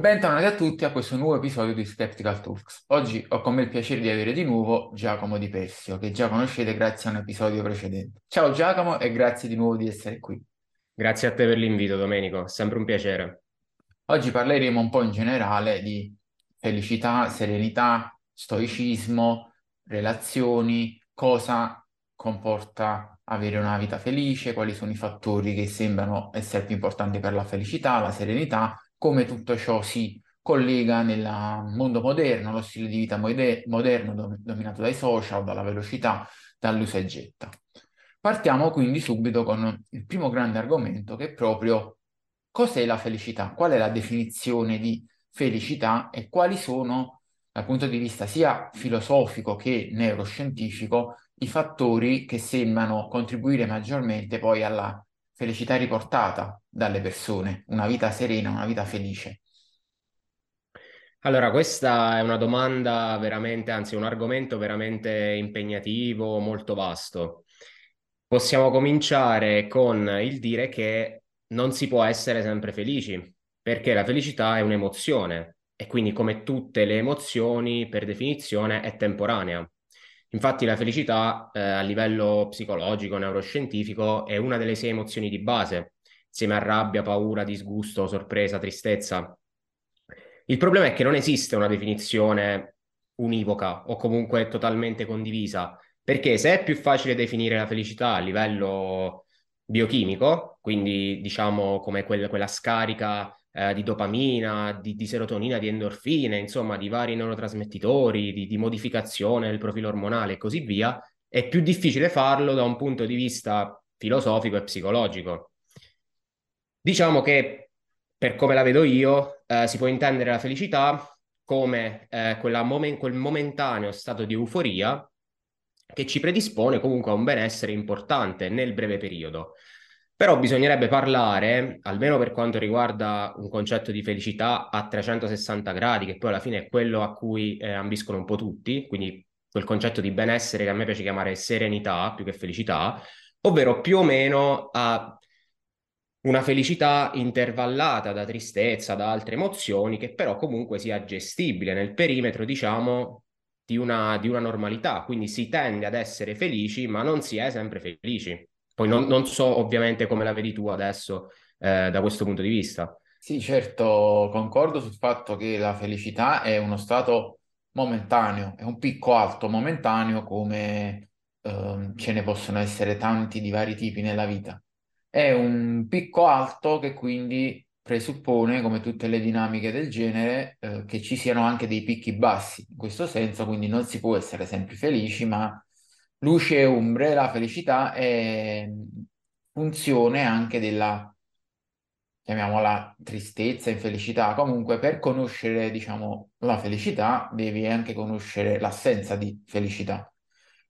Bentornati a tutti a questo nuovo episodio di Skeptical Talks. Oggi ho con me il piacere di avere di nuovo Giacomo Di Persio, che già conoscete grazie a un episodio precedente. Ciao Giacomo e grazie di nuovo di essere qui. Grazie a te per l'invito, Domenico, sempre un piacere. Oggi parleremo un po' in generale di felicità, serenità, stoicismo, relazioni, cosa comporta avere una vita felice, quali sono i fattori che sembrano essere più importanti per la felicità, la serenità come tutto ciò si collega nel mondo moderno, lo stile di vita moder- moderno dom- dominato dai social, dalla velocità, dall'usa e getta. Partiamo quindi subito con il primo grande argomento che è proprio cos'è la felicità, qual è la definizione di felicità e quali sono, dal punto di vista sia filosofico che neuroscientifico, i fattori che sembrano contribuire maggiormente poi alla felicità riportata dalle persone, una vita serena, una vita felice? Allora, questa è una domanda veramente, anzi un argomento veramente impegnativo, molto vasto. Possiamo cominciare con il dire che non si può essere sempre felici, perché la felicità è un'emozione e quindi come tutte le emozioni, per definizione, è temporanea. Infatti la felicità eh, a livello psicologico, neuroscientifico, è una delle sei emozioni di base, insieme a rabbia, paura, disgusto, sorpresa, tristezza. Il problema è che non esiste una definizione univoca o comunque totalmente condivisa, perché se è più facile definire la felicità a livello biochimico, quindi diciamo come quella, quella scarica eh, di dopamina, di, di, serotonina, di endorfine, insomma di vari neurotrasmettitori, di, di modificazione del profilo ormonale e così via, è più difficile farlo da un punto di vista filosofico e psicologico. Diciamo che, per come la vedo io, eh, si può intendere la felicità come eh, momen- quel momentaneo stato di euforia che ci predispone comunque a un benessere importante nel breve periodo. Però bisognerebbe parlare, almeno per quanto riguarda un concetto di felicità a 360 gradi, che poi alla fine è quello a cui eh, ambiscono un po' tutti, quindi quel concetto di benessere che a me piace chiamare serenità più che felicità, ovvero più o meno a una felicità intervallata da tristezza, da altre emozioni, che però comunque sia gestibile nel perimetro, diciamo, di una, di una normalità. Quindi si tende ad essere felici, ma non si è sempre felici. Poi non, non so ovviamente come la vedi tu adesso eh, da questo punto di vista. Sì, certo, concordo sul fatto che la felicità è uno stato momentaneo, è un picco alto momentaneo come eh, ce ne possono essere tanti di vari tipi nella vita. È un picco alto che quindi presuppone, come tutte le dinamiche del genere, eh, che ci siano anche dei picchi bassi. In questo senso, quindi non si può essere sempre felici, ma luce e ombre, la felicità è funzione anche della, chiamiamola tristezza, infelicità. Comunque, per conoscere, diciamo, la felicità, devi anche conoscere l'assenza di felicità.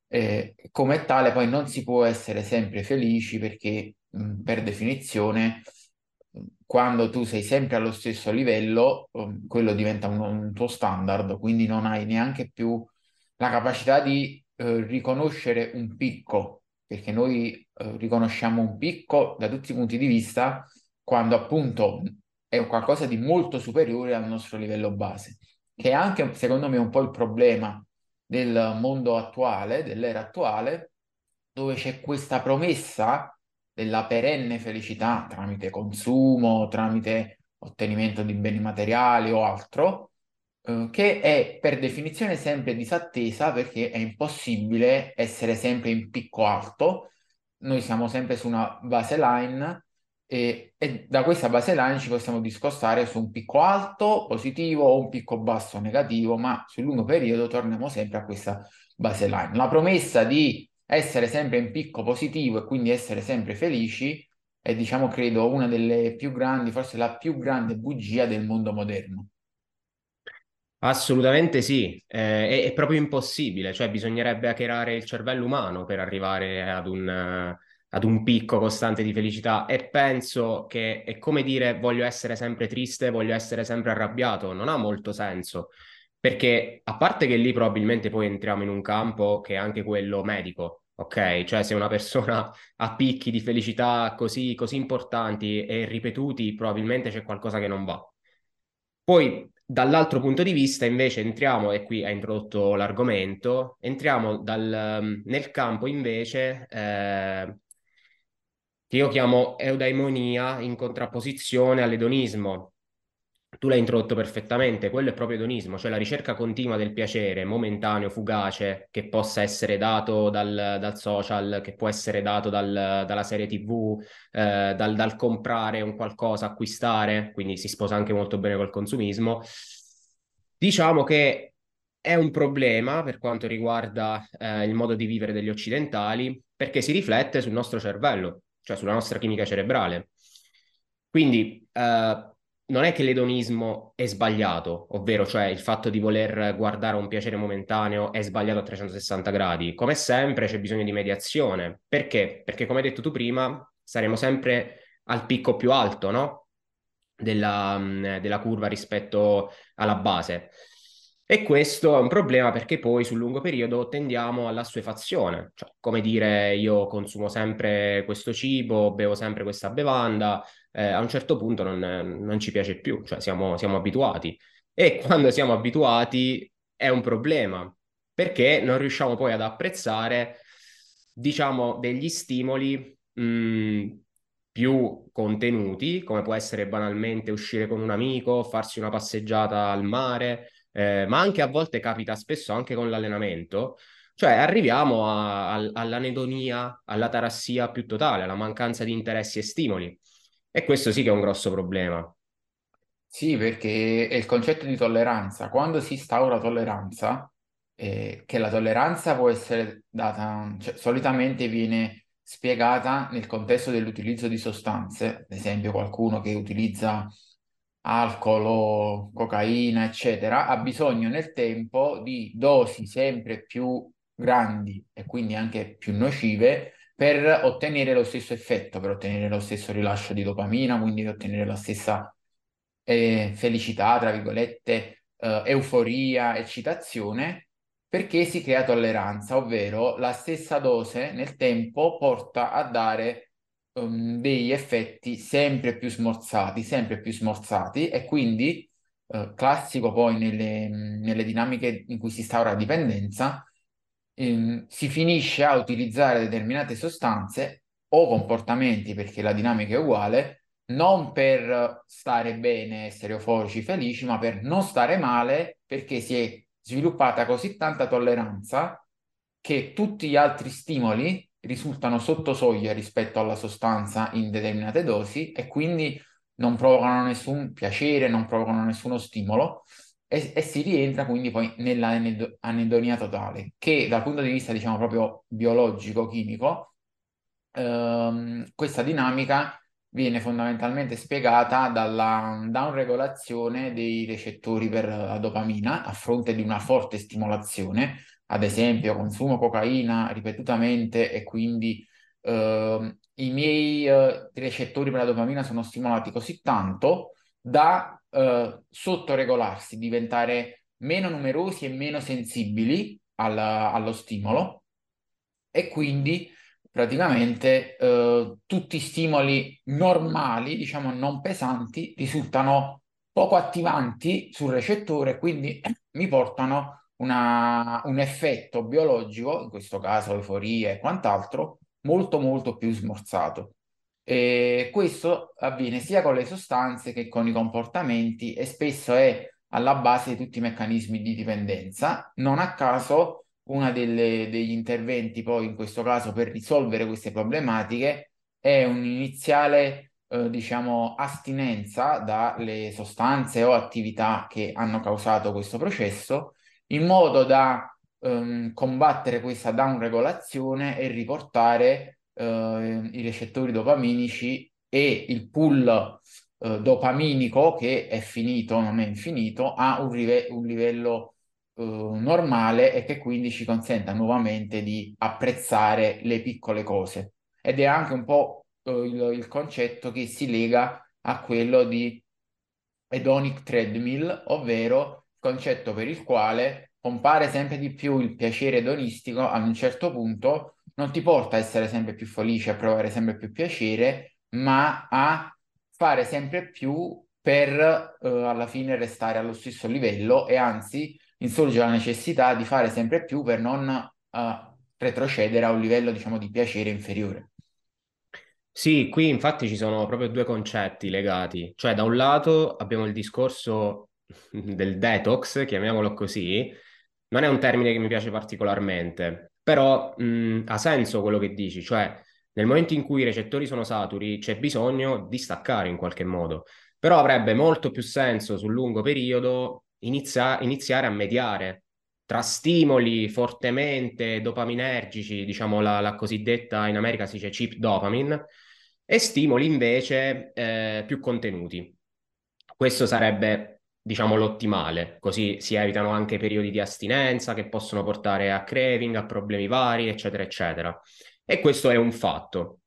Eh, come tale, poi non si può essere sempre felici perché, per definizione, quando tu sei sempre allo stesso livello, um, quello diventa un, un tuo standard, quindi non hai neanche più la capacità di eh, riconoscere un picco, perché noi eh, riconosciamo un picco da tutti i punti di vista quando appunto è qualcosa di molto superiore al nostro livello base, che è anche secondo me un po' il problema del mondo attuale, dell'era attuale, dove c'è questa promessa della perenne felicità tramite consumo, tramite ottenimento di beni materiali o altro, eh, che è per definizione sempre disattesa perché è impossibile essere sempre in picco alto. Noi siamo sempre su una baseline e, e da questa baseline ci possiamo discostare su un picco alto positivo o un picco basso negativo, ma sul lungo periodo torniamo sempre a questa baseline. La promessa di essere sempre in picco positivo e quindi essere sempre felici è, diciamo, credo, una delle più grandi, forse la più grande bugia del mondo moderno. Assolutamente sì, eh, è, è, proprio impossibile, cioè bisognerebbe hackerare il cervello umano per arrivare ad un, ad un picco costante di felicità. E penso che è come dire voglio essere sempre triste, voglio essere sempre arrabbiato, non ha molto senso, perché a parte che lì probabilmente poi entriamo in un campo che è anche quello medico, ok? Cioè se una persona ha picchi di felicità così, così importanti e ripetuti, probabilmente c'è qualcosa che non va. Poi dall'altro punto di vista invece entriamo, e qui ha introdotto l'argomento, entriamo dal, nel campo invece eh, che io chiamo eudaimonia in contrapposizione all'edonismo tu l'hai introdotto perfettamente, quello è proprio edonismo, cioè la ricerca continua del piacere momentaneo, fugace, che possa essere dato dal, dal social, che può essere dato dal, dalla serie TV, eh, dal, dal, comprare un qualcosa, acquistare, quindi si sposa anche molto bene col consumismo. Diciamo che è un problema per quanto riguarda eh, il modo di vivere degli occidentali, perché si riflette sul nostro cervello, cioè sulla nostra chimica cerebrale. Quindi eh, non è che l'edonismo è sbagliato, ovvero cioè il fatto di voler guardare un piacere momentaneo è sbagliato a 360 gradi. Come sempre c'è bisogno di mediazione. Perché? Perché come hai detto tu prima, saremo sempre al picco più alto, no? Della, della curva rispetto alla base. E questo è un problema perché poi sul lungo periodo tendiamo all'assuefazione, cioè come dire io consumo sempre questo cibo, bevo sempre questa bevanda, eh, a un certo punto non, non ci piace più, cioè siamo, siamo abituati. E quando siamo abituati è un problema, perché non riusciamo poi ad apprezzare, diciamo, degli stimoli mh, mm, più contenuti, come può essere banalmente uscire con un amico, farsi una passeggiata al mare, eh, ma anche a volte capita spesso anche con l'allenamento, cioè arriviamo a, a, all'anedonia, alla tarassia più totale, alla mancanza di interessi e stimoli. E questo sì che è un grosso problema. Sì, perché è il concetto di tolleranza. Quando si instaura tolleranza, eh, che la tolleranza può essere data, cioè, solitamente viene spiegata nel contesto dell'utilizzo di sostanze, ad esempio qualcuno che utilizza alcol cocaina, eccetera, ha bisogno nel tempo di dosi sempre più grandi e quindi anche più nocive per ottenere lo stesso effetto, per ottenere lo stesso rilascio di dopamina, quindi per ottenere la stessa eh, felicità, tra virgolette, eh, euforia, eccitazione, perché si crea tolleranza, ovvero la stessa dose nel tempo porta a dare um, degli effetti sempre più smorzati, sempre più smorzati e quindi, eh, classico poi nelle, nelle dinamiche in cui si instaura la dipendenza, ehm, si finisce a utilizzare determinate sostanze o comportamenti, perché la dinamica è uguale, non per stare bene, essere euforici, felici, ma per non stare male, perché si è sviluppata così tanta tolleranza che tutti gli altri stimoli risultano sotto soglia rispetto alla sostanza in determinate dosi e quindi non provocano nessun piacere, non provocano nessuno stimolo e, e si rientra quindi poi nell'anedonia totale, che dal punto di vista diciamo proprio biologico-chimico, ehm, questa dinamica viene fondamentalmente spiegata dalla downregolazione dei recettori per la dopamina a fronte di una forte stimolazione, ad esempio consumo cocaina ripetutamente e quindi eh, i miei eh, recettori per la dopamina sono stimolati così tanto da eh, sottoregolarsi, diventare meno numerosi e meno sensibili alla, allo stimolo e quindi praticamente eh, tutti i stimoli normali, diciamo non pesanti, risultano poco attivanti sul recettore, quindi mi portano una, un effetto biologico, in questo caso euforia e quant'altro, molto molto più smorzato. E questo avviene sia con le sostanze che con i comportamenti e spesso è alla base di tutti i meccanismi di dipendenza. Non a caso uno degli interventi poi in questo caso per risolvere queste problematiche è un'iniziale eh, diciamo astinenza dalle sostanze o attività che hanno causato questo processo in modo da ehm, combattere questa downregolazione e riportare eh, i recettori dopaminici e il pool eh, dopaminico che è finito, non è infinito, a un, rive- un livello eh, normale e che quindi ci consenta nuovamente di apprezzare le piccole cose. Ed è anche un po' eh, il, il concetto che si lega a quello di hedonic treadmill, ovvero il concetto per il quale compare sempre di più il piacere edonistico ad un certo punto non ti porta a essere sempre più felice, a provare sempre più piacere, ma a fare sempre più per uh, alla fine restare allo stesso livello e anzi insorge la necessità di fare sempre più per non uh, retrocedere a un livello, diciamo, di piacere inferiore. Sì, qui infatti ci sono proprio due concetti legati, cioè da un lato abbiamo il discorso del detox, chiamiamolo così, non è un termine che mi piace particolarmente, però mh, ha senso quello che dici, cioè nel momento in cui i recettori sono saturi c'è bisogno di staccare in qualche modo, però avrebbe molto più senso sul lungo periodo inizia- iniziare a mediare tra stimoli fortemente dopaminergici, diciamo la, la cosiddetta in America si dice cheap dopamine, e stimoli invece eh, più contenuti. Questo sarebbe, diciamo, l'ottimale, così si evitano anche periodi di astinenza che possono portare a craving, a problemi vari, eccetera, eccetera. E questo è un fatto.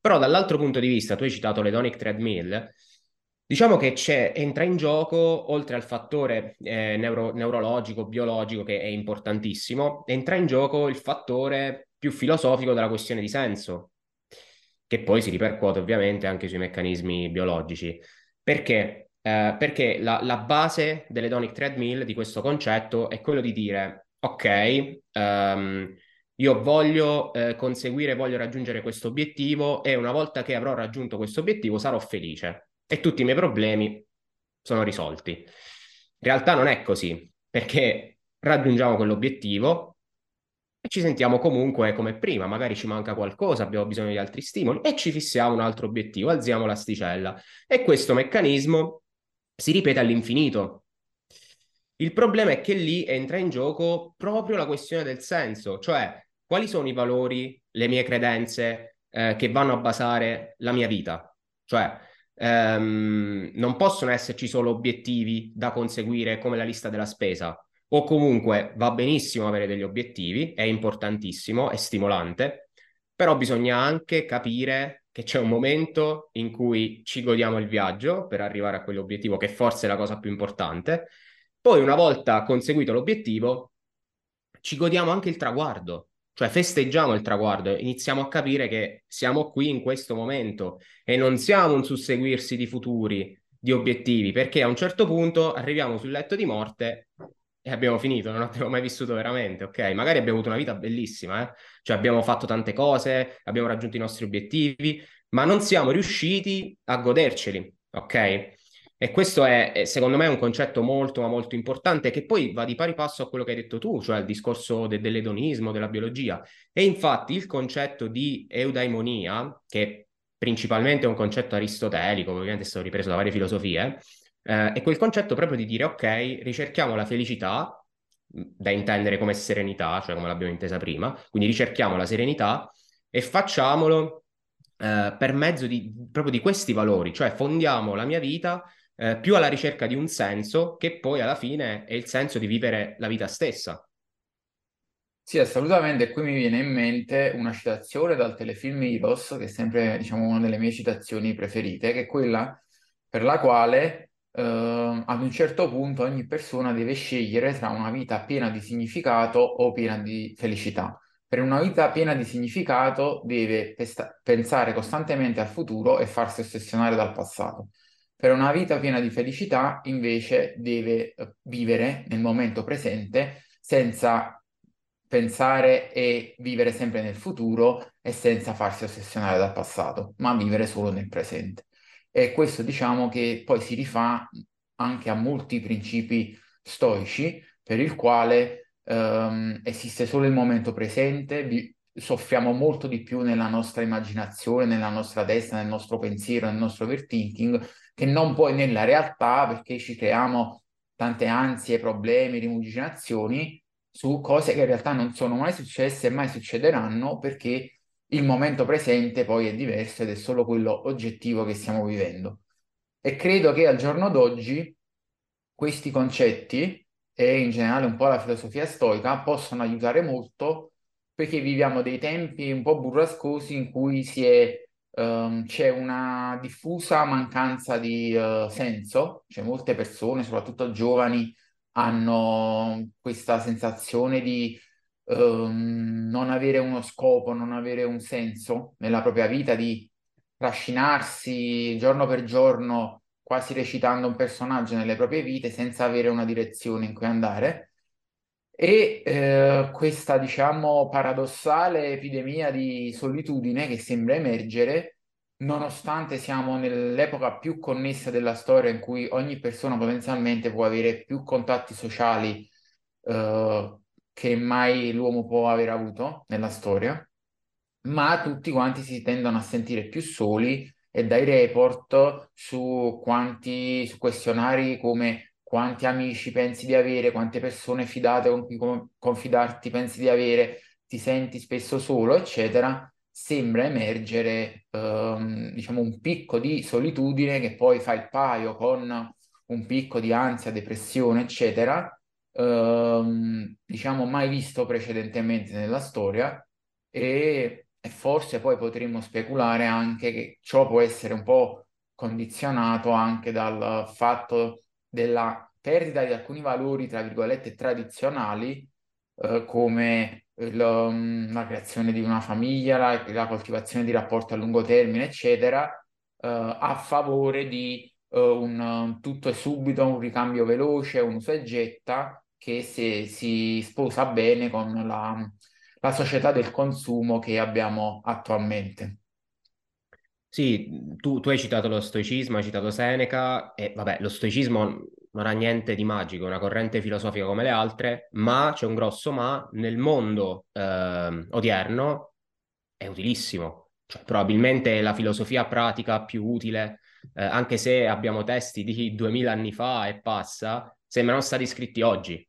Però dall'altro punto di vista, tu hai citato l'Edonic Treadmill, Diciamo che entra in gioco, oltre al fattore eh, neuro, neurologico, biologico, che è importantissimo, entra in gioco il fattore più filosofico della questione di senso, che poi si ripercuote ovviamente anche sui meccanismi biologici. Perché? Eh, perché la, la base dell'Edonic Treadmill di questo concetto è quello di dire, ok, um, io voglio eh, conseguire, voglio raggiungere questo obiettivo e una volta che avrò raggiunto questo obiettivo sarò felice e tutti i miei problemi sono risolti. In realtà non è così, perché raggiungiamo quell'obiettivo e ci sentiamo comunque come prima, magari ci manca qualcosa, abbiamo bisogno di altri stimoli e ci fissiamo un altro obiettivo, alziamo l'asticella e questo meccanismo si ripete all'infinito. Il problema è che lì entra in gioco proprio la questione del senso, cioè quali sono i valori, le mie credenze eh, che vanno a basare la mia vita. Cioè, ehm, non possono esserci solo obiettivi da conseguire come la lista della spesa. O comunque va benissimo avere degli obiettivi, è importantissimo, è stimolante, però bisogna anche capire che c'è un momento in cui ci godiamo il viaggio per arrivare a quell'obiettivo, che forse è la cosa più importante. Poi, una volta conseguito l'obiettivo, ci godiamo anche il traguardo, cioè festeggiamo il traguardo, iniziamo a capire che siamo qui in questo momento e non siamo un susseguirsi di futuri, di obiettivi, perché a un certo punto arriviamo sul letto di morte e abbiamo finito, non abbiamo mai vissuto veramente, ok? Magari abbiamo avuto una vita bellissima, eh? Cioè abbiamo fatto tante cose, abbiamo raggiunto i nostri obiettivi, ma non siamo riusciti a goderceli, ok? E questo è, secondo me, un concetto molto, ma molto importante che poi va di pari passo a quello che hai detto tu, cioè il discorso de- dell'edonismo, della biologia. E infatti il concetto di eudaimonia, che principalmente è un concetto aristotelico, ovviamente è stato ripreso da varie filosofie, eh, è quel concetto proprio di dire, ok, ricerchiamo la felicità, da intendere come serenità, cioè come l'abbiamo intesa prima, quindi ricerchiamo la serenità e facciamolo eh, per mezzo di, proprio di questi valori, cioè fondiamo la mia vita eh, più alla ricerca di un senso che poi alla fine è il senso di vivere la vita stessa. Sì, assolutamente. Qui mi viene in mente una citazione dal telefilm Heroes, che è sempre, diciamo, una delle mie citazioni preferite, che è quella per la quale eh, ad un certo punto ogni persona deve scegliere tra una vita piena di significato o piena di felicità. Per una vita piena di significato deve pensare costantemente al futuro e farsi ossessionare dal passato. Per una vita piena di felicità, invece, deve eh, vivere nel momento presente senza pensare e vivere sempre nel futuro e senza farsi ossessionare dal passato, ma vivere solo nel presente. E questo diciamo che poi si rifà anche a molti principi stoici per il quale um, esiste solo il momento presente, vi, soffiamo molto di più nella nostra immaginazione, nella nostra testa, nel nostro pensiero, nel nostro overthinking che non poi nella realtà perché ci creiamo tante ansie, problemi, rimuginazioni su cose che in realtà non sono mai successe e mai succederanno perché il momento presente poi è diverso ed è solo quello oggettivo che stiamo vivendo. E credo che al giorno d'oggi questi concetti e in generale un po' la filosofia stoica possono aiutare molto perché viviamo dei tempi un po' burrascosi in cui è um, c'è una diffusa mancanza di uh, senso, cioè molte persone, soprattutto giovani, hanno questa sensazione di um, non avere uno scopo, non avere un senso nella propria vita, di trascinarsi giorno per giorno quasi recitando un personaggio nelle proprie vite senza avere una direzione in cui andare. E eh, questa, diciamo, paradossale epidemia di solitudine che sembra emergere, nonostante siamo nell'epoca più connessa della storia in cui ogni persona potenzialmente può avere più contatti sociali eh, che mai l'uomo può aver avuto nella storia, ma tutti quanti si tendono a sentire più soli e dai report su quanti su questionari come quanti amici pensi di avere, quante persone fidate con cui confidarti pensi di avere, ti senti spesso solo, eccetera, sembra emergere ehm, diciamo un picco di solitudine che poi fa il paio con un picco di ansia, depressione, eccetera, ehm, diciamo mai visto precedentemente nella storia e, e forse poi potremmo speculare anche che ciò può essere un po' condizionato anche dal fatto della perdita di alcuni valori, tra virgolette, tradizionali, eh, come il, um, la creazione di una famiglia, la, la, coltivazione di rapporti a lungo termine, eccetera, eh, a favore di uh, un tutto e subito, un ricambio veloce, un uso e getta, che se, si sposa bene con la, la società del consumo che abbiamo attualmente. Sì, tu, tu, hai citato lo stoicismo, hai citato Seneca e vabbè, lo stoicismo non ha niente di magico, è una corrente filosofica come le altre, ma c'è un grosso ma, nel mondo eh, odierno è utilissimo. Cioè, probabilmente è la filosofia pratica più utile, eh, anche se abbiamo testi di 2000 anni fa e passa, sembrano stati scritti oggi.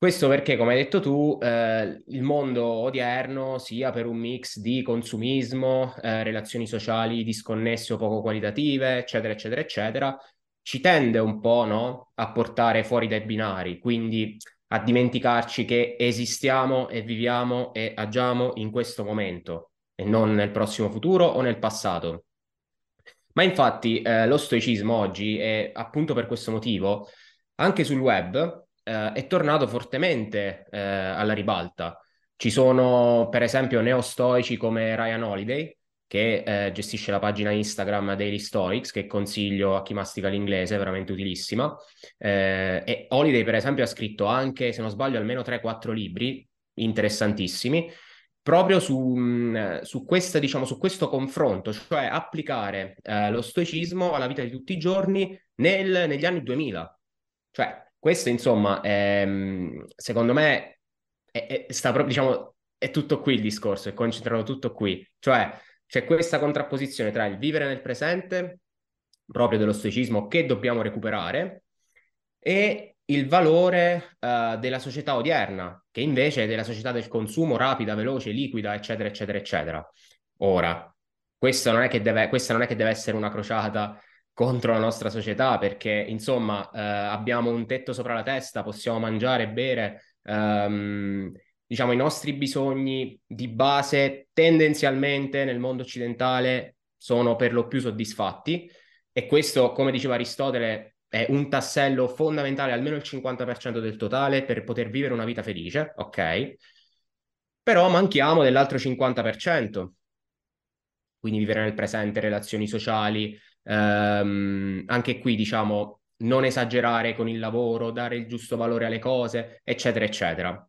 Questo perché, come hai detto tu, eh, il mondo odierno, sia per un mix di consumismo, eh, relazioni sociali disconnesse o poco qualitative, eccetera, eccetera, eccetera, ci tende un po' no, a portare fuori dai binari, quindi a dimenticarci che esistiamo e viviamo e agiamo in questo momento e non nel prossimo futuro o nel passato. Ma infatti eh, lo stoicismo oggi è appunto per questo motivo anche sul web eh, è tornato fortemente eh, alla ribalta. Ci sono, per esempio, neostoici come Ryan Holiday, che eh, gestisce la pagina Instagram Daily Stoics, che consiglio a chi mastica l'inglese, è veramente utilissima. Eh, e Holiday, per esempio, ha scritto anche, se non sbaglio, almeno 3-4 libri interessantissimi, proprio su, mm, su, questa, diciamo, su questo confronto, cioè applicare eh, lo stoicismo alla vita di tutti i giorni nel, negli anni 2000. Cioè, questo, insomma, è, ehm, secondo me è, è, sta proprio, diciamo, è tutto qui il discorso, è concentrato tutto qui. Cioè, c'è questa contrapposizione tra il vivere nel presente, proprio dello stoicismo, che dobbiamo recuperare, e il valore uh, della società odierna, che invece è della società del consumo rapida, veloce, liquida, eccetera, eccetera, eccetera. Ora, questo non è che deve, non è che deve essere una crociata contro la nostra società perché insomma eh, abbiamo un tetto sopra la testa, possiamo mangiare bere, ehm, diciamo i nostri bisogni di base tendenzialmente nel mondo occidentale sono per lo più soddisfatti e questo come diceva Aristotele è un tassello fondamentale, almeno il 50% del totale per poter vivere una vita felice, ok? Però manchiamo dell'altro 50%. Quindi vivere nel presente, relazioni sociali, ehm, anche qui diciamo non esagerare con il lavoro, dare il giusto valore alle cose, eccetera, eccetera.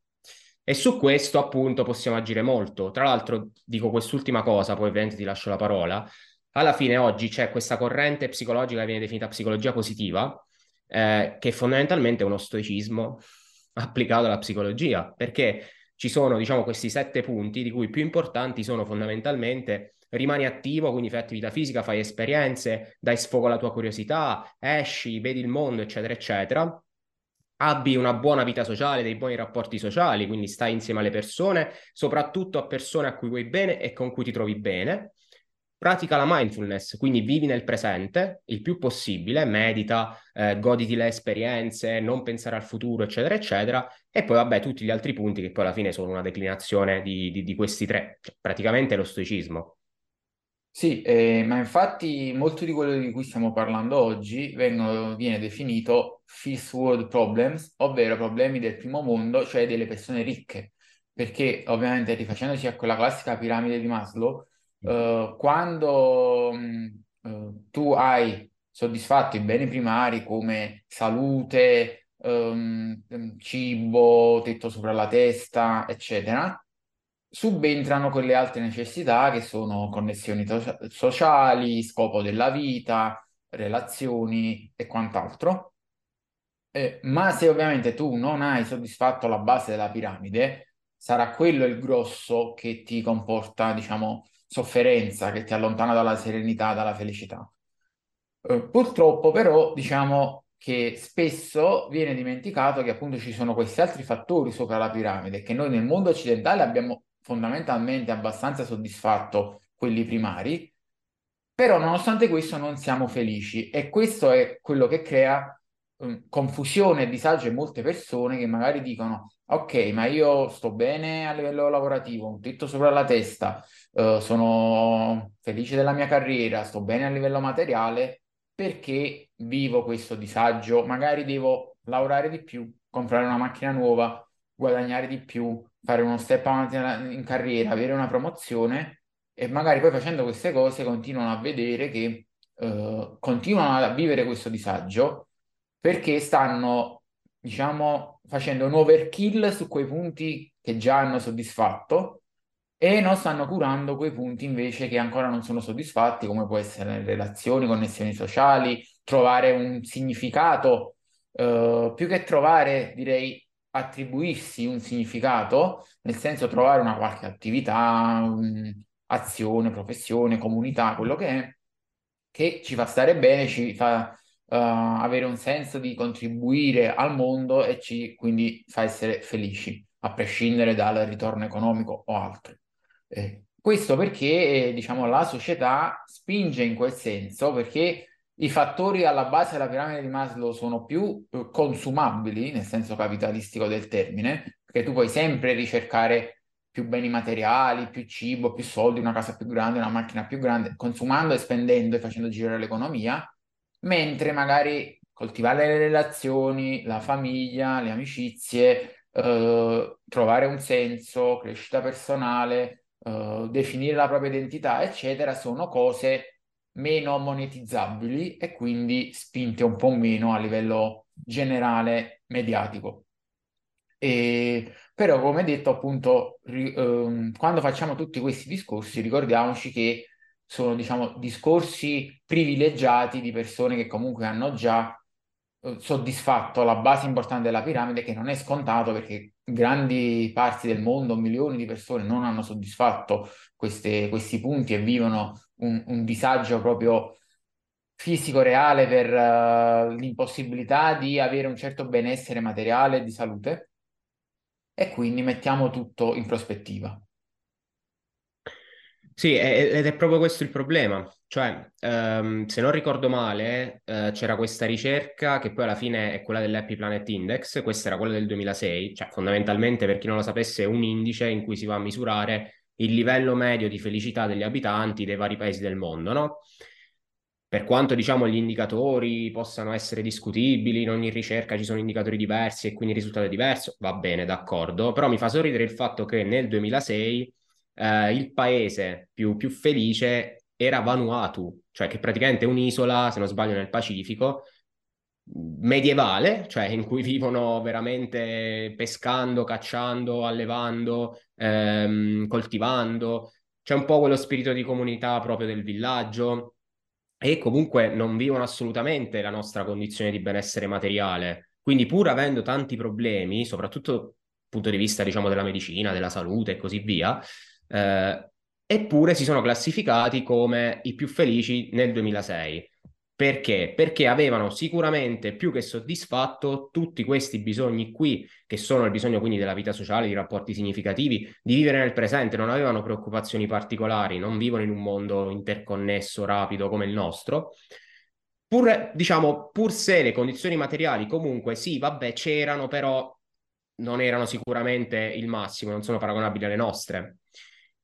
E su questo appunto possiamo agire molto. Tra l'altro dico quest'ultima cosa, poi ovviamente ti lascio la parola. Alla fine oggi c'è questa corrente psicologica che viene definita psicologia positiva, eh, che fondamentalmente è uno stoicismo applicato alla psicologia, perché ci sono, diciamo, questi sette punti, di cui i più importanti sono fondamentalmente rimani attivo, quindi fai attività fisica, fai esperienze, dai sfogo alla tua curiosità, esci, vedi il mondo, eccetera, eccetera. Abbi una buona vita sociale, dei buoni rapporti sociali, quindi stai insieme alle persone, soprattutto a persone a cui vuoi bene e con cui ti trovi bene. Pratica la mindfulness, quindi vivi nel presente il più possibile, medita, eh, goditi le esperienze, non pensare al futuro, eccetera, eccetera. E poi, vabbè, tutti gli altri punti che poi alla fine sono una declinazione di, di, di questi tre, cioè, praticamente lo stoicismo. Sì, eh, ma infatti molto di quello di cui stiamo parlando oggi vengono- viene definito first world problems, ovvero problemi del primo mondo, cioè delle persone ricche, perché ovviamente rifacendosi a quella classica piramide di Maslow, eh, quando mh, eh, tu hai soddisfatto i beni primari come salute, ehm, cibo, tetto sopra la testa, eccetera, subentrano quelle altre necessità che sono connessioni to- sociali, scopo della vita, relazioni e quant'altro. Eh, ma se ovviamente tu non hai soddisfatto la base della piramide, sarà quello il grosso che ti comporta, diciamo, sofferenza, che ti allontana dalla serenità, dalla felicità. Eh, purtroppo però diciamo che spesso viene dimenticato che appunto ci sono questi altri fattori sopra la piramide che noi nel mondo occidentale abbiamo fondamentalmente abbastanza soddisfatto quelli primari, però nonostante questo non siamo felici e questo è quello che crea um, confusione e disagio in molte persone che magari dicono ok, ma io sto bene a livello lavorativo, un tetto sopra la testa, uh, sono felice della mia carriera, sto bene a livello materiale, perché vivo questo disagio? Magari devo lavorare di più, comprare una macchina nuova, guadagnare di più, fare uno step avanti in carriera, avere una promozione e magari poi facendo queste cose continuano a vedere che uh, continuano a vivere questo disagio perché stanno, diciamo, facendo un overkill su quei punti che già hanno soddisfatto e non stanno curando quei punti invece che ancora non sono soddisfatti, come può essere le relazioni, connessioni sociali, trovare un significato, uh, più che trovare, direi, attribuirsi un significato, nel senso trovare una qualche attività, azione, professione, comunità, quello che è, che ci fa stare bene, ci fa uh, avere un senso di contribuire al mondo e ci quindi fa essere felici, a prescindere dal ritorno economico o altro. Eh, questo perché, eh, diciamo, la società spinge in quel senso, perché i fattori alla base della piramide di Maslow sono più eh, consumabili, nel senso capitalistico del termine, perché tu puoi sempre ricercare più beni materiali, più cibo, più soldi, una casa più grande, una macchina più grande, consumando e spendendo e facendo girare l'economia, mentre magari coltivare le relazioni, la famiglia, le amicizie, eh, trovare un senso, crescita personale, eh, definire la propria identità, eccetera, sono cose meno monetizzabili e quindi spinte un po' meno a livello generale mediatico. E, però, come detto, appunto, ri, ehm, quando facciamo tutti questi discorsi, ricordiamoci che sono, diciamo, discorsi privilegiati di persone che comunque hanno già eh, soddisfatto la base importante della piramide, che non è scontato perché grandi parti del mondo, milioni di persone non hanno soddisfatto queste, questi punti e vivono un, un disagio proprio fisico reale per uh, l'impossibilità di avere un certo benessere materiale e di salute e quindi mettiamo tutto in prospettiva. Sì, ed è proprio questo il problema. Cioè, um, se non ricordo male, uh, c'era questa ricerca che poi alla fine è quella dell'Happy Planet Index, questa era quella del 2006, cioè fondamentalmente per chi non lo sapesse è un indice in cui si va a misurare il livello medio di felicità degli abitanti dei vari paesi del mondo, no? Per quanto diciamo gli indicatori possano essere discutibili, in ogni ricerca ci sono indicatori diversi e quindi il risultato è diverso, va bene, d'accordo, però mi fa sorridere il fatto che nel 2006 eh, il paese più, più felice era Vanuatu, cioè che praticamente è un'isola, se non sbaglio, nel Pacifico, medievale, cioè in cui vivono veramente pescando, cacciando, allevando, ehm, coltivando. C'è un po' quello spirito di comunità proprio del villaggio e comunque non vivono assolutamente la nostra condizione di benessere materiale. Quindi pur avendo tanti problemi, soprattutto dal punto di vista, diciamo, della medicina, della salute e così via, eh, eppure si sono classificati come i più felici nel 2006. Perché? Perché avevano sicuramente più che soddisfatto tutti questi bisogni qui, che sono il bisogno quindi della vita sociale, di rapporti significativi, di vivere nel presente, non avevano preoccupazioni particolari, non vivono in un mondo interconnesso, rapido come il nostro. Pur, diciamo, pur se le condizioni materiali comunque sì, vabbè, c'erano, però non erano sicuramente il massimo, non sono paragonabili alle nostre.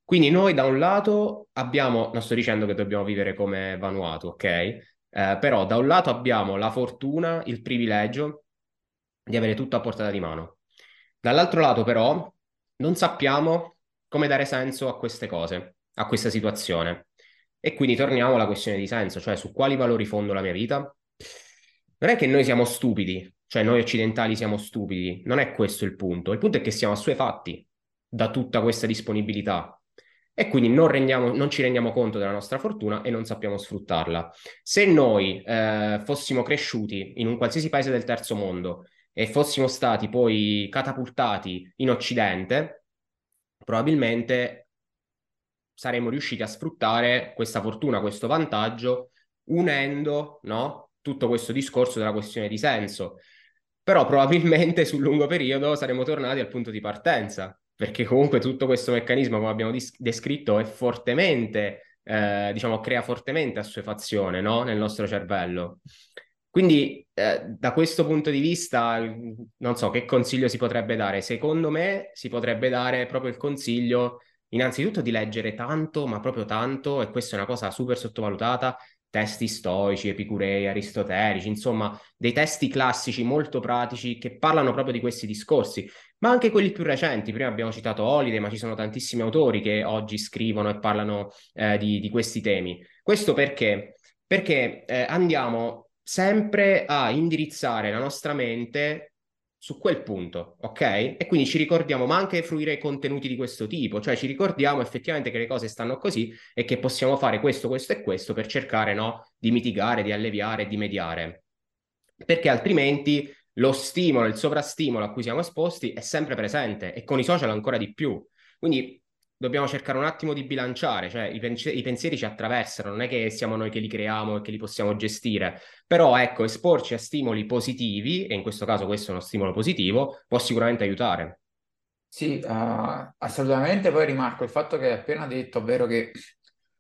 Quindi noi da un lato abbiamo, non sto dicendo che dobbiamo vivere come Vanuatu, ok? Eh, però da un lato abbiamo la fortuna, il privilegio di avere tutto a portata di mano. Dall'altro lato però non sappiamo come dare senso a queste cose, a questa situazione. E quindi torniamo alla questione di senso, cioè su quali valori fondo la mia vita? Non è che noi siamo stupidi, cioè noi occidentali siamo stupidi, non è questo il punto. Il punto è che siamo assuefatti da tutta questa disponibilità e quindi non, rendiamo, non, ci rendiamo conto della nostra fortuna e non sappiamo sfruttarla. Se noi eh, fossimo cresciuti in un qualsiasi paese del terzo mondo e fossimo stati poi catapultati in Occidente, probabilmente saremmo riusciti a sfruttare questa fortuna, questo vantaggio, unendo no, tutto questo discorso della questione di senso. Però probabilmente sul lungo periodo saremmo tornati al punto di partenza, perché comunque tutto questo meccanismo, come abbiamo dis- descritto, è fortemente, eh, diciamo, crea fortemente assuefazione no? nel nostro cervello. Quindi, eh, da questo punto di vista, non so che consiglio si potrebbe dare. Secondo me si potrebbe dare proprio il consiglio, innanzitutto, di leggere tanto, ma proprio tanto, e questa è una cosa super sottovalutata, testi stoici, epicurei, aristotelici, insomma, dei testi classici molto pratici che parlano proprio di questi discorsi, ma anche quelli più recenti. Prima abbiamo citato Holiday, ma ci sono tantissimi autori che oggi scrivono e parlano eh, di, di, questi temi. Questo perché? Perché eh, andiamo sempre a indirizzare la nostra mente su quel punto, ok? E quindi ci ricordiamo, ma anche fruire contenuti di questo tipo, cioè ci ricordiamo effettivamente che le cose stanno così e che possiamo fare questo, questo e questo per cercare, no, di mitigare, di alleviare, di mediare. Perché altrimenti lo stimolo, il sovrastimolo a cui siamo esposti è sempre presente e con i social ancora di più. Quindi dobbiamo cercare un attimo di bilanciare, cioè i, pen- i, pensieri ci attraversano, non è che siamo noi che li creiamo e che li possiamo gestire, però ecco, esporci a stimoli positivi, e in questo caso questo è uno stimolo positivo, può sicuramente aiutare. Sì, uh, assolutamente, poi rimarco il fatto che hai appena detto, ovvero che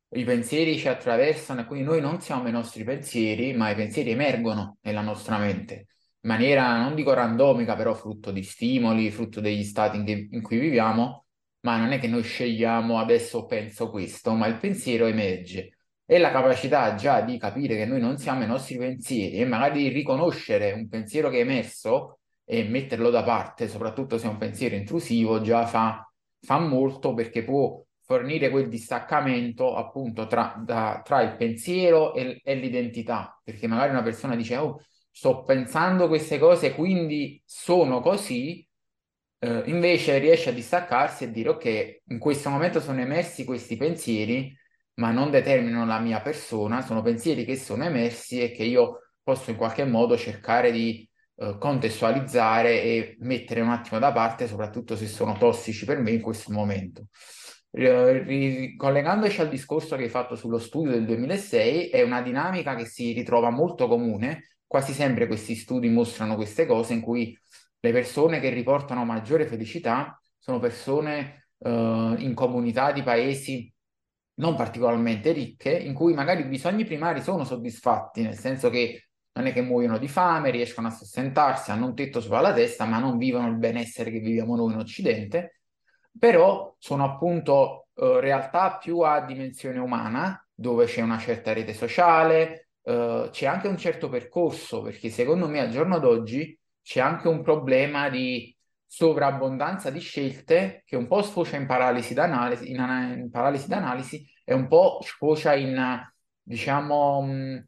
i pensieri ci attraversano e quindi noi non siamo i nostri pensieri, ma i pensieri emergono nella nostra mente. In maniera, non dico randomica, però frutto di stimoli, frutto degli stati in, che, in cui viviamo ma non è che noi scegliamo adesso penso questo, ma il pensiero emerge. E la capacità già di capire che noi non siamo i nostri pensieri e magari di riconoscere un pensiero che è emerso e metterlo da parte, soprattutto se è un pensiero intrusivo, già fa, fa molto perché può fornire quel distaccamento appunto tra, da, tra il pensiero e, e, l'identità, perché magari una persona dice oh, sto pensando queste cose, quindi sono così, eh, invece riesce a distaccarsi e dire ok, in questo momento sono emersi questi pensieri, ma non determinano la mia persona, sono pensieri che sono emersi e che io posso in qualche modo cercare di eh, contestualizzare e mettere un attimo da parte, soprattutto se sono tossici per me in questo momento. Ricollegandoci al discorso che hai fatto sullo studio del 2006, è una dinamica che si ritrova molto comune, quasi sempre questi studi mostrano queste cose in cui le persone che riportano maggiore felicità sono persone eh, in comunità di paesi non particolarmente ricche, in cui magari i bisogni primari sono soddisfatti, nel senso che non è che muoiono di fame, riescono a sostentarsi, hanno un tetto sopra la testa, ma non vivono il benessere che viviamo noi in Occidente, però sono appunto eh, realtà più a dimensione umana, dove c'è una certa rete sociale, eh, c'è anche un certo percorso, perché secondo me al giorno d'oggi c'è anche un problema di sovrabbondanza di scelte che un po' sfocia in paralisi d'analisi, in, in paralisi d'analisi e un po' sfocia in, diciamo, mh,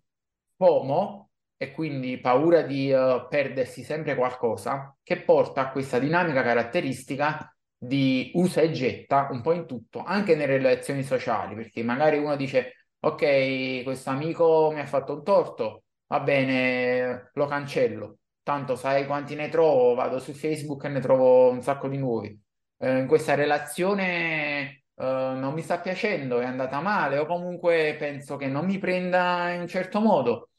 FOMO e quindi paura di uh, perdersi sempre qualcosa, che porta a questa dinamica caratteristica di usa e getta un po' in tutto, anche nelle relazioni sociali, perché magari uno dice, ok, questo amico mi ha fatto un torto, va bene, lo cancello tanto sai quanti ne trovo, vado su Facebook e ne trovo un sacco di nuovi. Eh, questa relazione eh, non mi sta piacendo, è andata male o comunque penso che non mi prenda in un certo modo.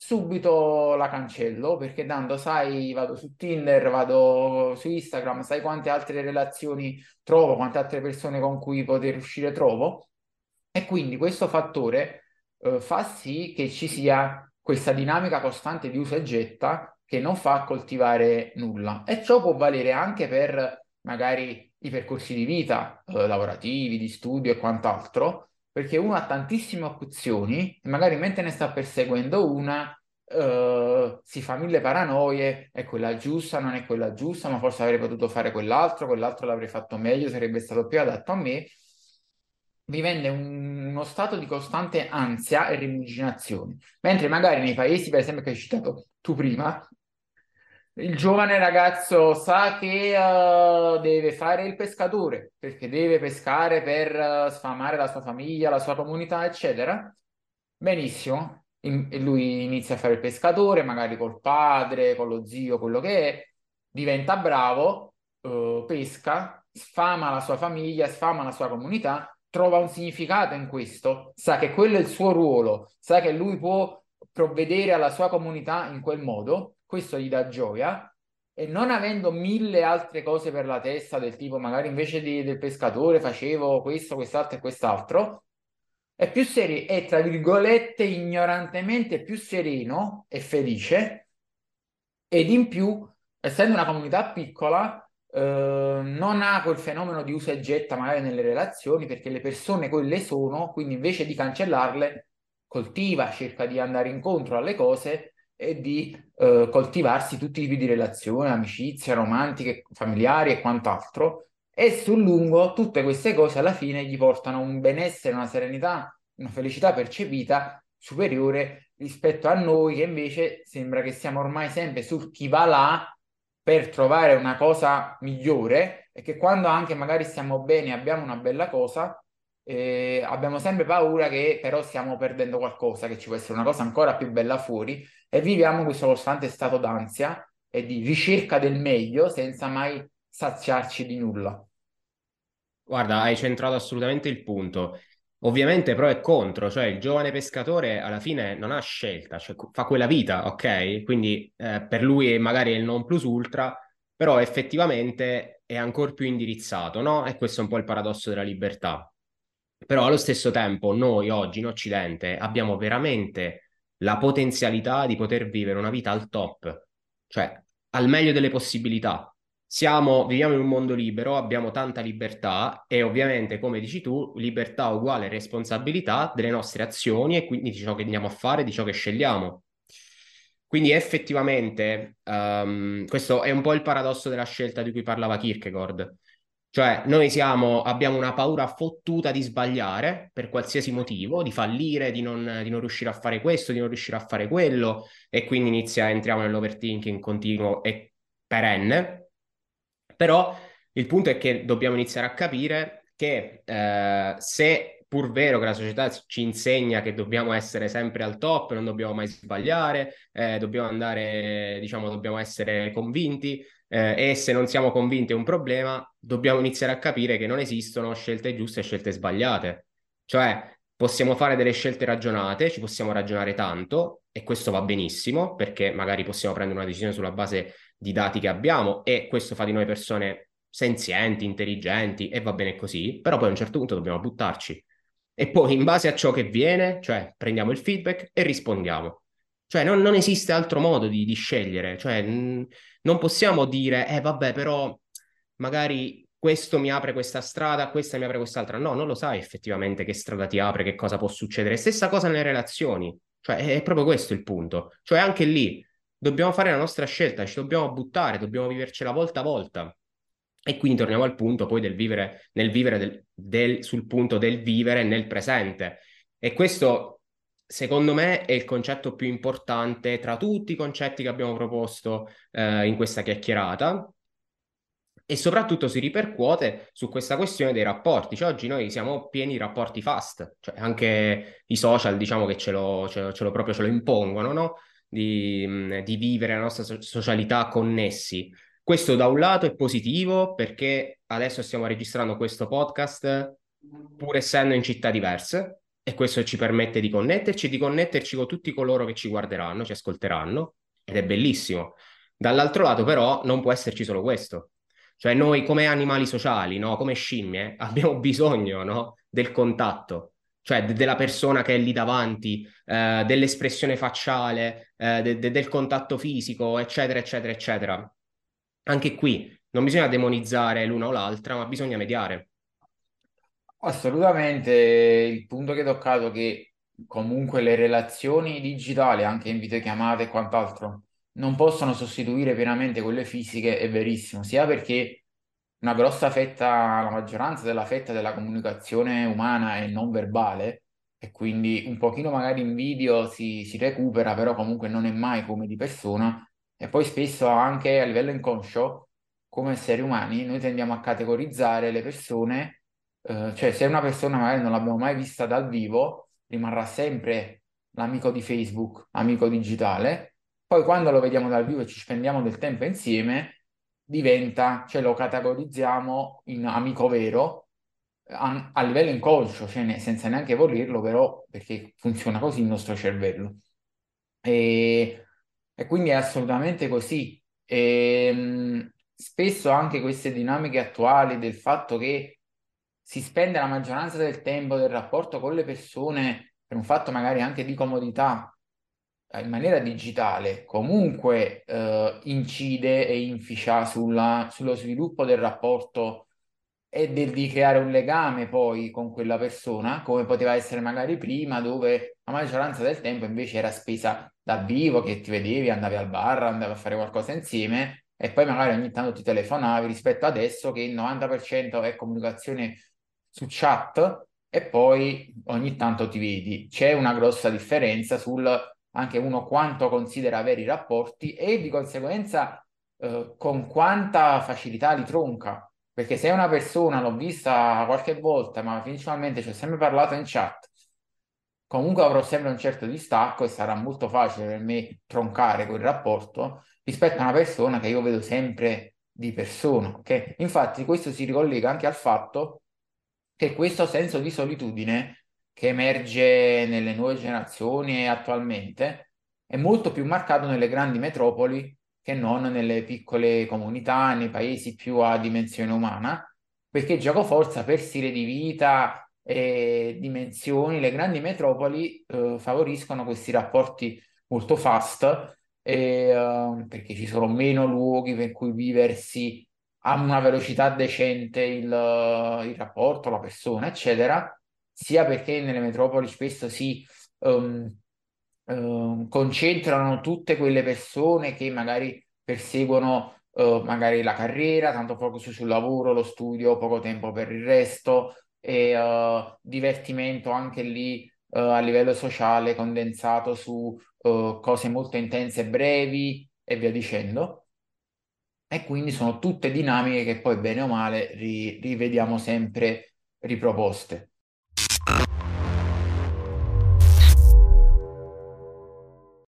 Subito la cancello perché tanto sai, vado su Tinder, vado su Instagram, sai quante altre relazioni trovo, quante altre persone con cui poter uscire trovo. E quindi questo fattore eh, fa sì che ci sia questa dinamica costante di usa e getta che non fa coltivare nulla. E ciò può valere anche per magari i percorsi di vita eh, lavorativi, di studio e quant'altro, perché uno ha tantissime opzioni e magari mentre ne sta perseguendo una Uh, si fa mille paranoie, è quella giusta, non è quella giusta, ma forse avrei potuto fare quell'altro, quell'altro l'avrei fatto meglio, sarebbe stato più adatto a me. Vivendo un, uno stato di costante ansia e rimuginazione, mentre magari nei paesi, per esempio, che hai citato tu prima, il giovane ragazzo sa che uh, deve fare il pescatore perché deve pescare per uh, sfamare la sua famiglia, la sua comunità, eccetera. Benissimo, In- lui inizia a fare il pescatore, magari col padre, con lo zio, quello che è, diventa bravo, uh, pesca, sfama la sua famiglia, sfama la sua comunità, trova un significato in questo, sa che quello è il suo ruolo, sa che lui può provvedere alla sua comunità in quel modo questo gli dà gioia. E non avendo mille altre cose per la testa del tipo magari invece di, del pescatore facevo questo, quest'altro e quest'altro, è più sereno, è tra virgolette ignorantemente più sereno e felice. Ed in più, essendo una comunità piccola, eh, non ha quel fenomeno di usa e getta magari nelle relazioni perché le persone quelle sono, quindi invece di cancellarle, coltiva, cerca di andare incontro alle cose e di eh, coltivarsi tutti i tipi di relazioni, amicizie, romantiche, familiari e quant'altro. E sul lungo tutte queste cose alla fine gli portano un benessere, una serenità, una felicità percepita superiore rispetto a noi che invece sembra che siamo ormai sempre sul chi va là per trovare una cosa migliore e che quando anche magari stiamo bene, abbiamo una bella cosa, eh, abbiamo sempre paura che però stiamo perdendo qualcosa, che ci può essere una cosa ancora più bella fuori e viviamo questo costante stato d'ansia e di ricerca del meglio senza mai saziarci di nulla. Guarda, hai centrato assolutamente il punto. Ovviamente pro e contro, cioè il giovane pescatore alla fine non ha scelta, cioè fa quella vita, ok? Quindi eh, per lui magari è il non plus ultra, però effettivamente è ancora più indirizzato, no? E questo è un po' il paradosso della libertà. Però allo stesso tempo noi oggi in Occidente abbiamo veramente la potenzialità di poter vivere una vita al top, cioè al meglio delle possibilità. Siamo, viviamo in un mondo libero, abbiamo tanta libertà e ovviamente, come dici tu, libertà uguale responsabilità delle nostre azioni e quindi di ciò che andiamo a fare, di ciò che scegliamo. Quindi effettivamente um, questo è un po' il paradosso della scelta di cui parlava Kierkegaard. Cioè, noi siamo, abbiamo una paura fottuta di sbagliare per qualsiasi motivo, di fallire, di non, di non, riuscire a fare questo, di non riuscire a fare quello, e quindi inizia, entriamo nell'overthinking continuo e perenne. Però il punto è che dobbiamo iniziare a capire che eh, se pur vero che la società ci insegna che dobbiamo essere sempre al top, non dobbiamo mai sbagliare, eh, dobbiamo andare, diciamo, dobbiamo essere convinti, eh, e se non siamo convinti è un problema, dobbiamo iniziare a capire che non esistono scelte giuste e scelte sbagliate. Cioè, possiamo fare delle scelte ragionate, ci possiamo ragionare tanto e questo va benissimo perché magari possiamo prendere una decisione sulla base di dati che abbiamo e questo fa di noi persone senzienti, intelligenti e va bene così, però poi a un certo punto dobbiamo buttarci. E poi in base a ciò che viene, cioè prendiamo il feedback e rispondiamo. Cioè non, non esiste altro modo di, di scegliere, cioè mh, non possiamo dire, eh vabbè, però magari questo mi apre questa strada, questa mi apre quest'altra. No, non lo sai effettivamente che strada ti apre, che cosa può succedere. Stessa cosa nelle relazioni, cioè è proprio questo il punto. Cioè anche lì dobbiamo fare la nostra scelta, ci dobbiamo buttare, dobbiamo vivercela volta a volta. E quindi torniamo al punto poi del vivere, nel vivere del, del, sul punto del vivere nel presente. E questo secondo me è il concetto più importante tra tutti i concetti che abbiamo proposto eh, in questa chiacchierata e soprattutto si ripercuote su questa questione dei rapporti. Cioè, oggi noi siamo pieni di rapporti fast, cioè anche i social diciamo che ce lo, ce lo, ce lo proprio ce lo impongono, no? Di, di, vivere la nostra socialità connessi. Questo da un lato è positivo perché adesso stiamo registrando questo podcast pur essendo in città diverse, e questo ci permette di connetterci di connetterci con tutti coloro che ci guarderanno, ci ascolteranno ed è bellissimo. Dall'altro lato però non può esserci solo questo. Cioè noi come animali sociali, no? come scimmie, abbiamo bisogno no? del contatto, cioè de- della persona che è lì davanti, eh, dell'espressione facciale, eh, de- de- del contatto fisico, eccetera, eccetera, eccetera. Anche qui non bisogna demonizzare l'una o l'altra, ma bisogna mediare. Assolutamente, il punto che hai toccato è che comunque le relazioni digitali, anche in videochiamate e quant'altro, non possono sostituire pienamente quelle fisiche, è verissimo, sia perché una grossa fetta, la maggioranza della fetta della comunicazione umana è non verbale e quindi un pochino magari in video si, si recupera, però comunque non è mai come di persona e poi spesso anche a livello inconscio, come esseri umani, noi tendiamo a categorizzare le persone, eh, cioè se una persona magari non l'abbiamo mai vista dal vivo, rimarrà sempre l'amico di Facebook, amico digitale, poi quando lo vediamo dal vivo e ci spendiamo del tempo insieme, diventa, cioè lo categorizziamo in amico vero a, a livello inconscio, cioè ne, senza neanche volerlo, però perché funziona così il nostro cervello. E, e quindi è assolutamente così. E, mh, spesso anche queste dinamiche attuali del fatto che si spende la maggioranza del tempo del rapporto con le persone per un fatto magari anche di comodità in maniera digitale comunque eh, incide e inficia sulla, sullo sviluppo del rapporto e del, di creare un legame poi con quella persona, come poteva essere magari prima, dove la maggioranza del tempo invece era spesa dal vivo, che ti vedevi, andavi al bar, andavi a fare qualcosa insieme e poi magari ogni tanto ti telefonavi rispetto adesso che il 90% è comunicazione su chat e poi ogni tanto ti vedi. C'è una grossa differenza sul anche uno quanto considera veri rapporti e di conseguenza eh, con quanta facilità li tronca. Perché se una persona l'ho vista qualche volta, ma principalmente ci ho sempre parlato in chat, comunque avrò sempre un certo distacco e sarà molto facile per me troncare quel rapporto rispetto a una persona che io vedo sempre di persona. Okay? Infatti questo si ricollega anche al fatto che questo senso di solitudine che emerge nelle nuove generazioni e attualmente è molto più marcato nelle grandi metropoli che non nelle piccole comunità, nei paesi più a dimensione umana, perché gioco forza per stile di vita e dimensioni, le grandi metropoli eh, favoriscono questi rapporti molto fast e, eh, perché ci sono meno luoghi per cui viversi a una velocità decente il, il rapporto, la persona, eccetera sia perché nelle metropoli spesso si um, um, concentrano tutte quelle persone che magari perseguono uh, magari la carriera, tanto focus sul lavoro, lo studio, poco tempo per il resto e uh, divertimento anche lì uh, a livello sociale condensato su cose molto intense e brevi e via dicendo. E quindi sono tutte dinamiche che poi bene o male ri- rivediamo sempre riproposte.